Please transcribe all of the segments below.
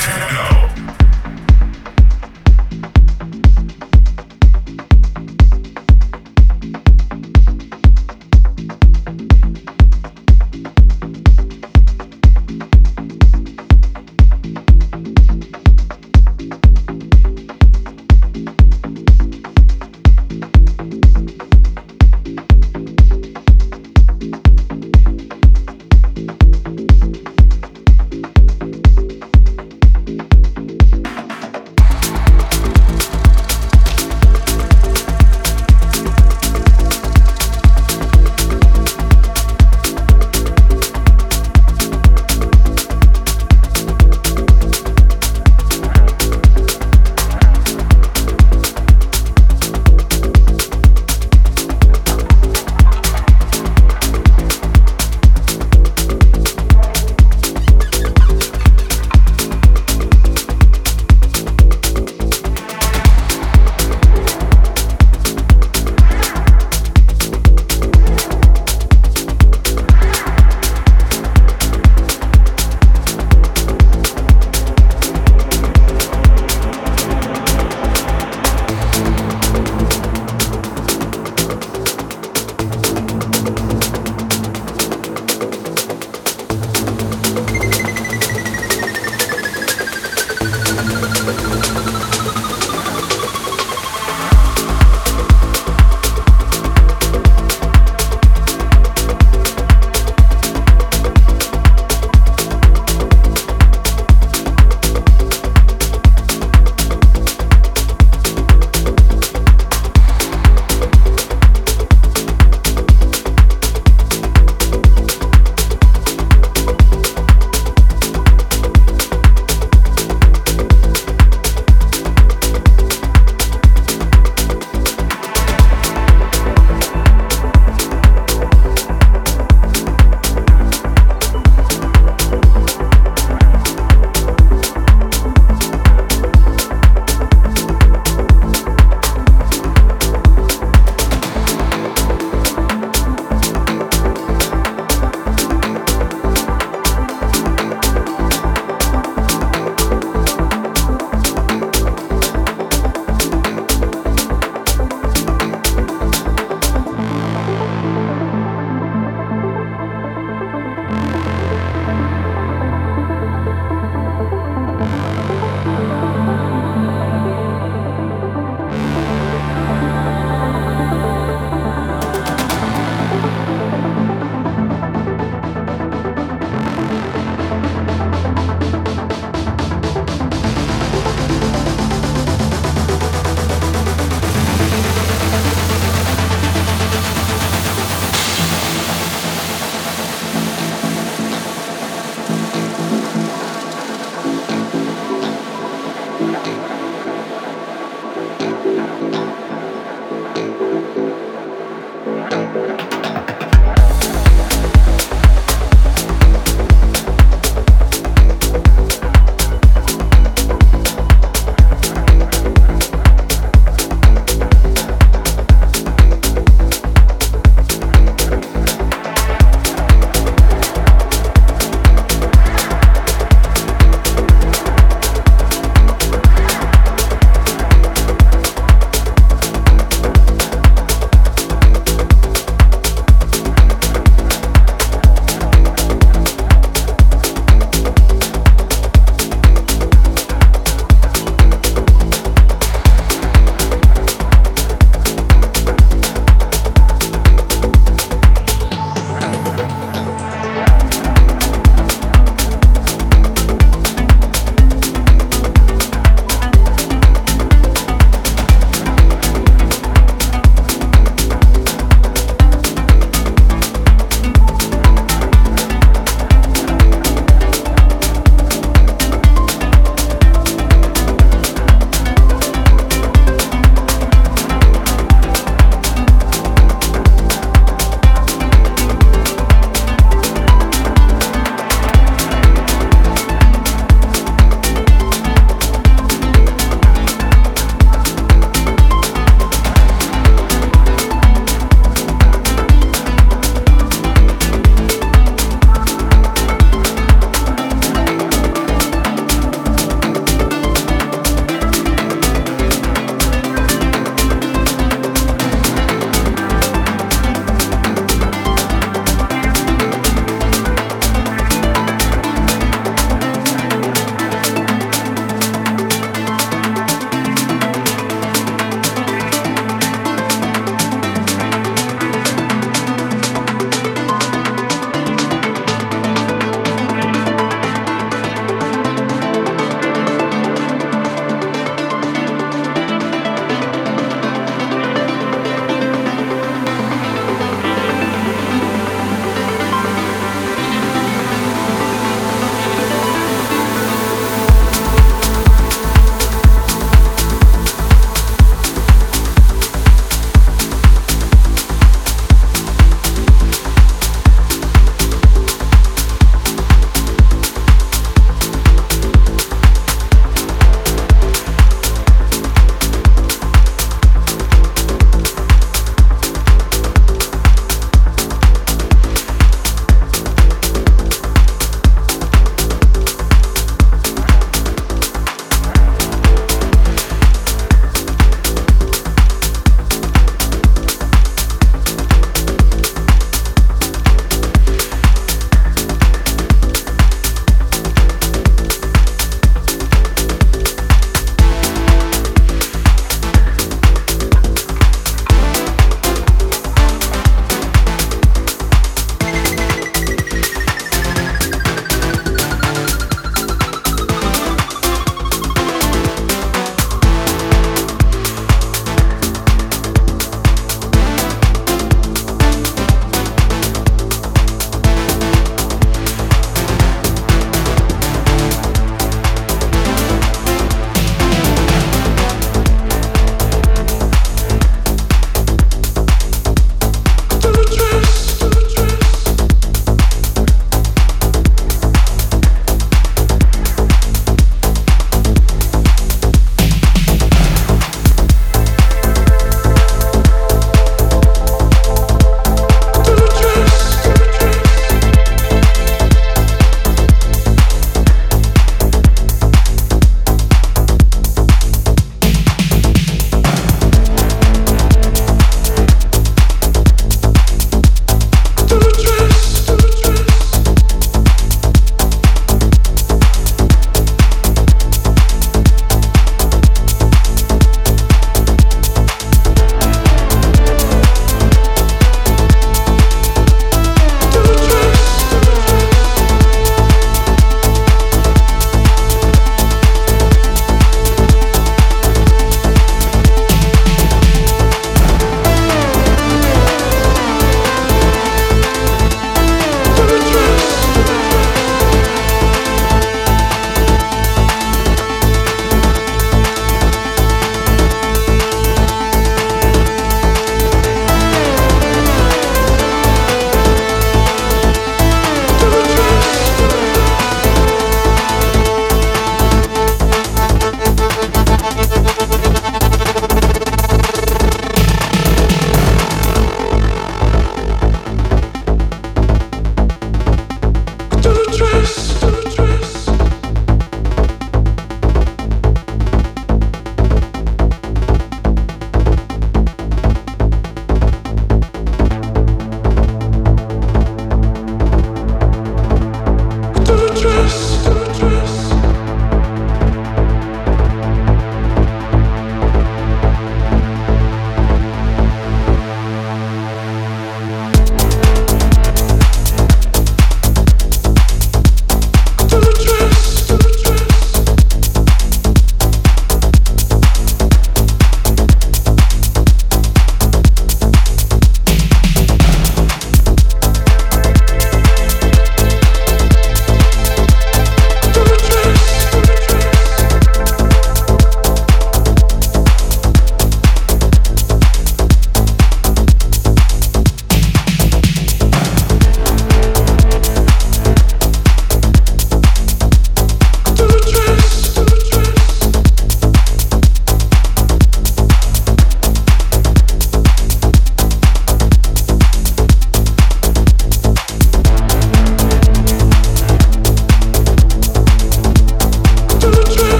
techno.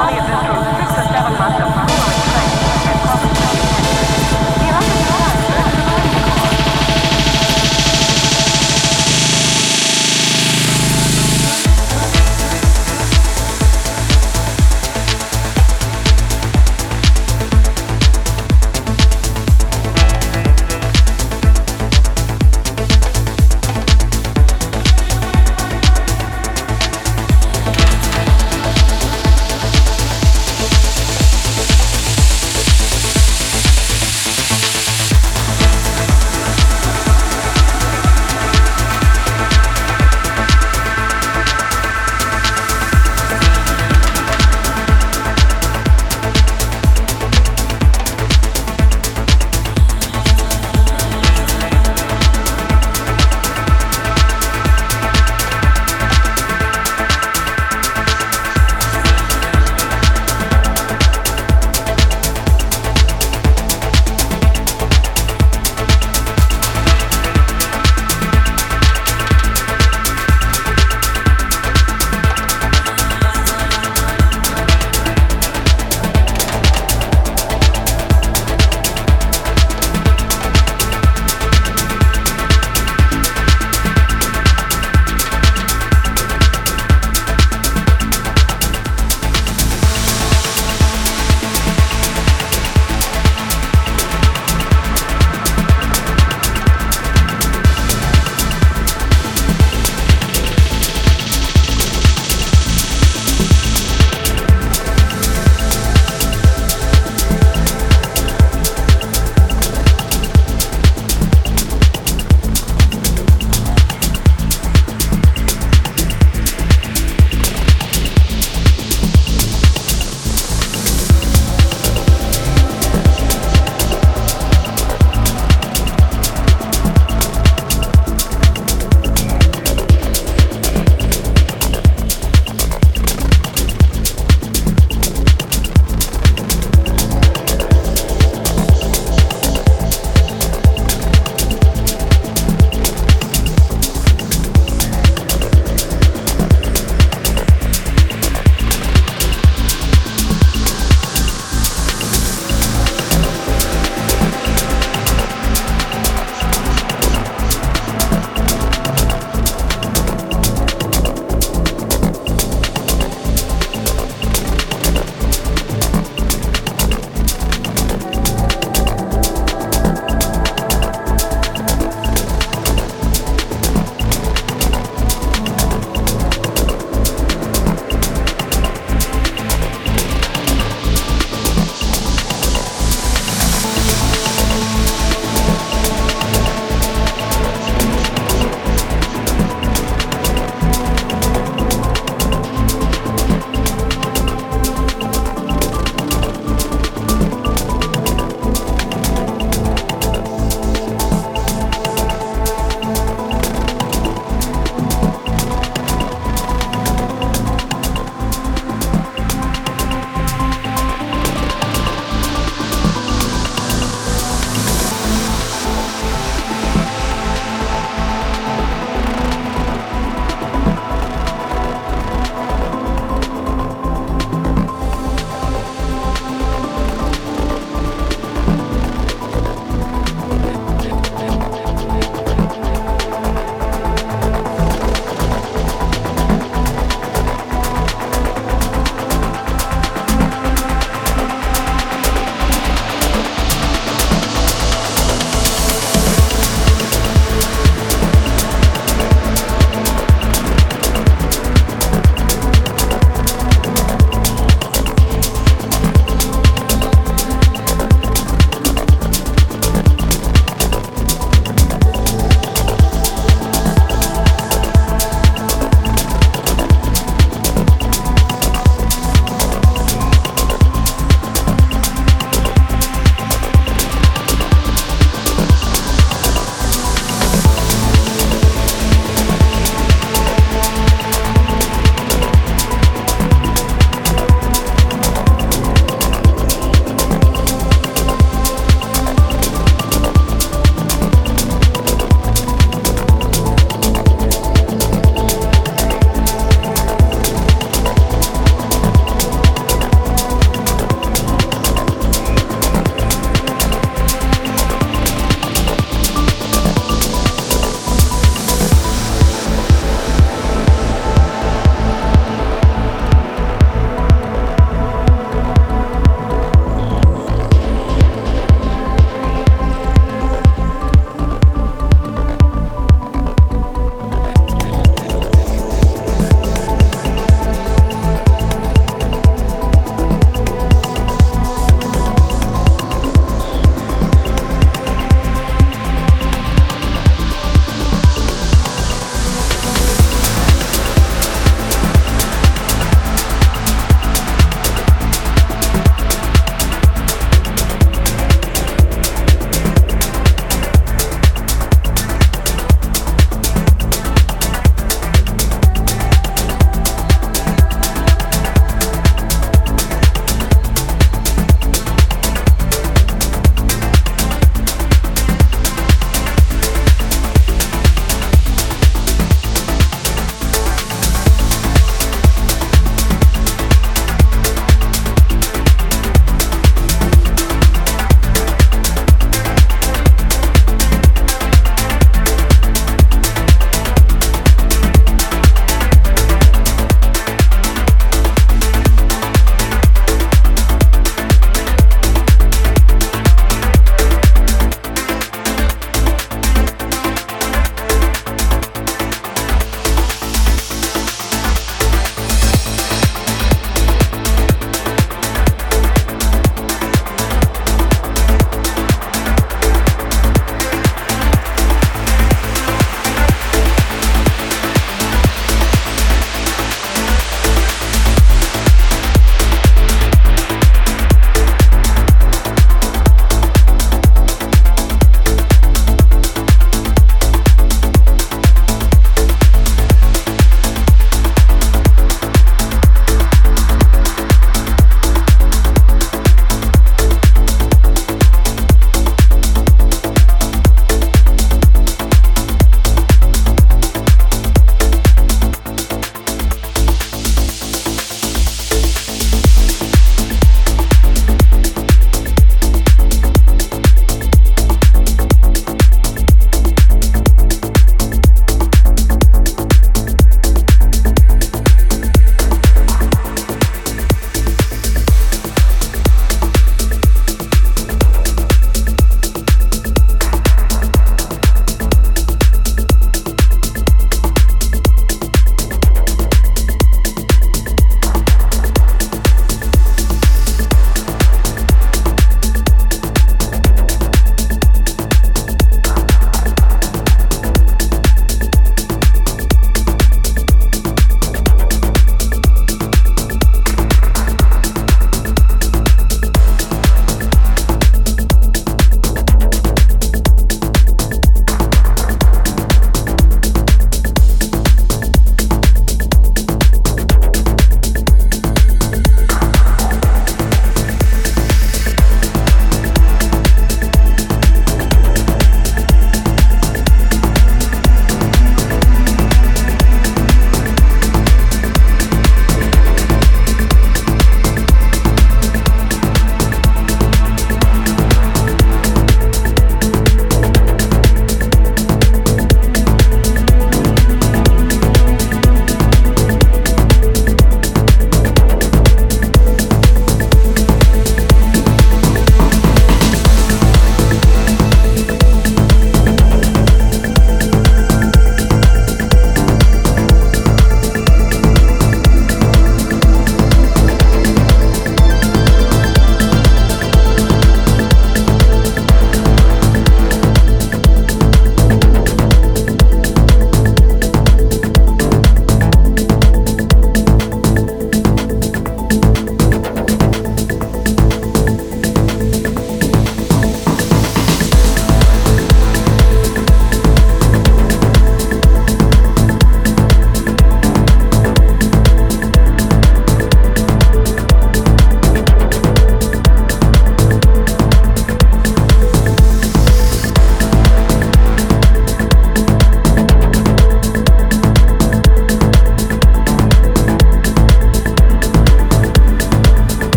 Italian metro 6 and 7 master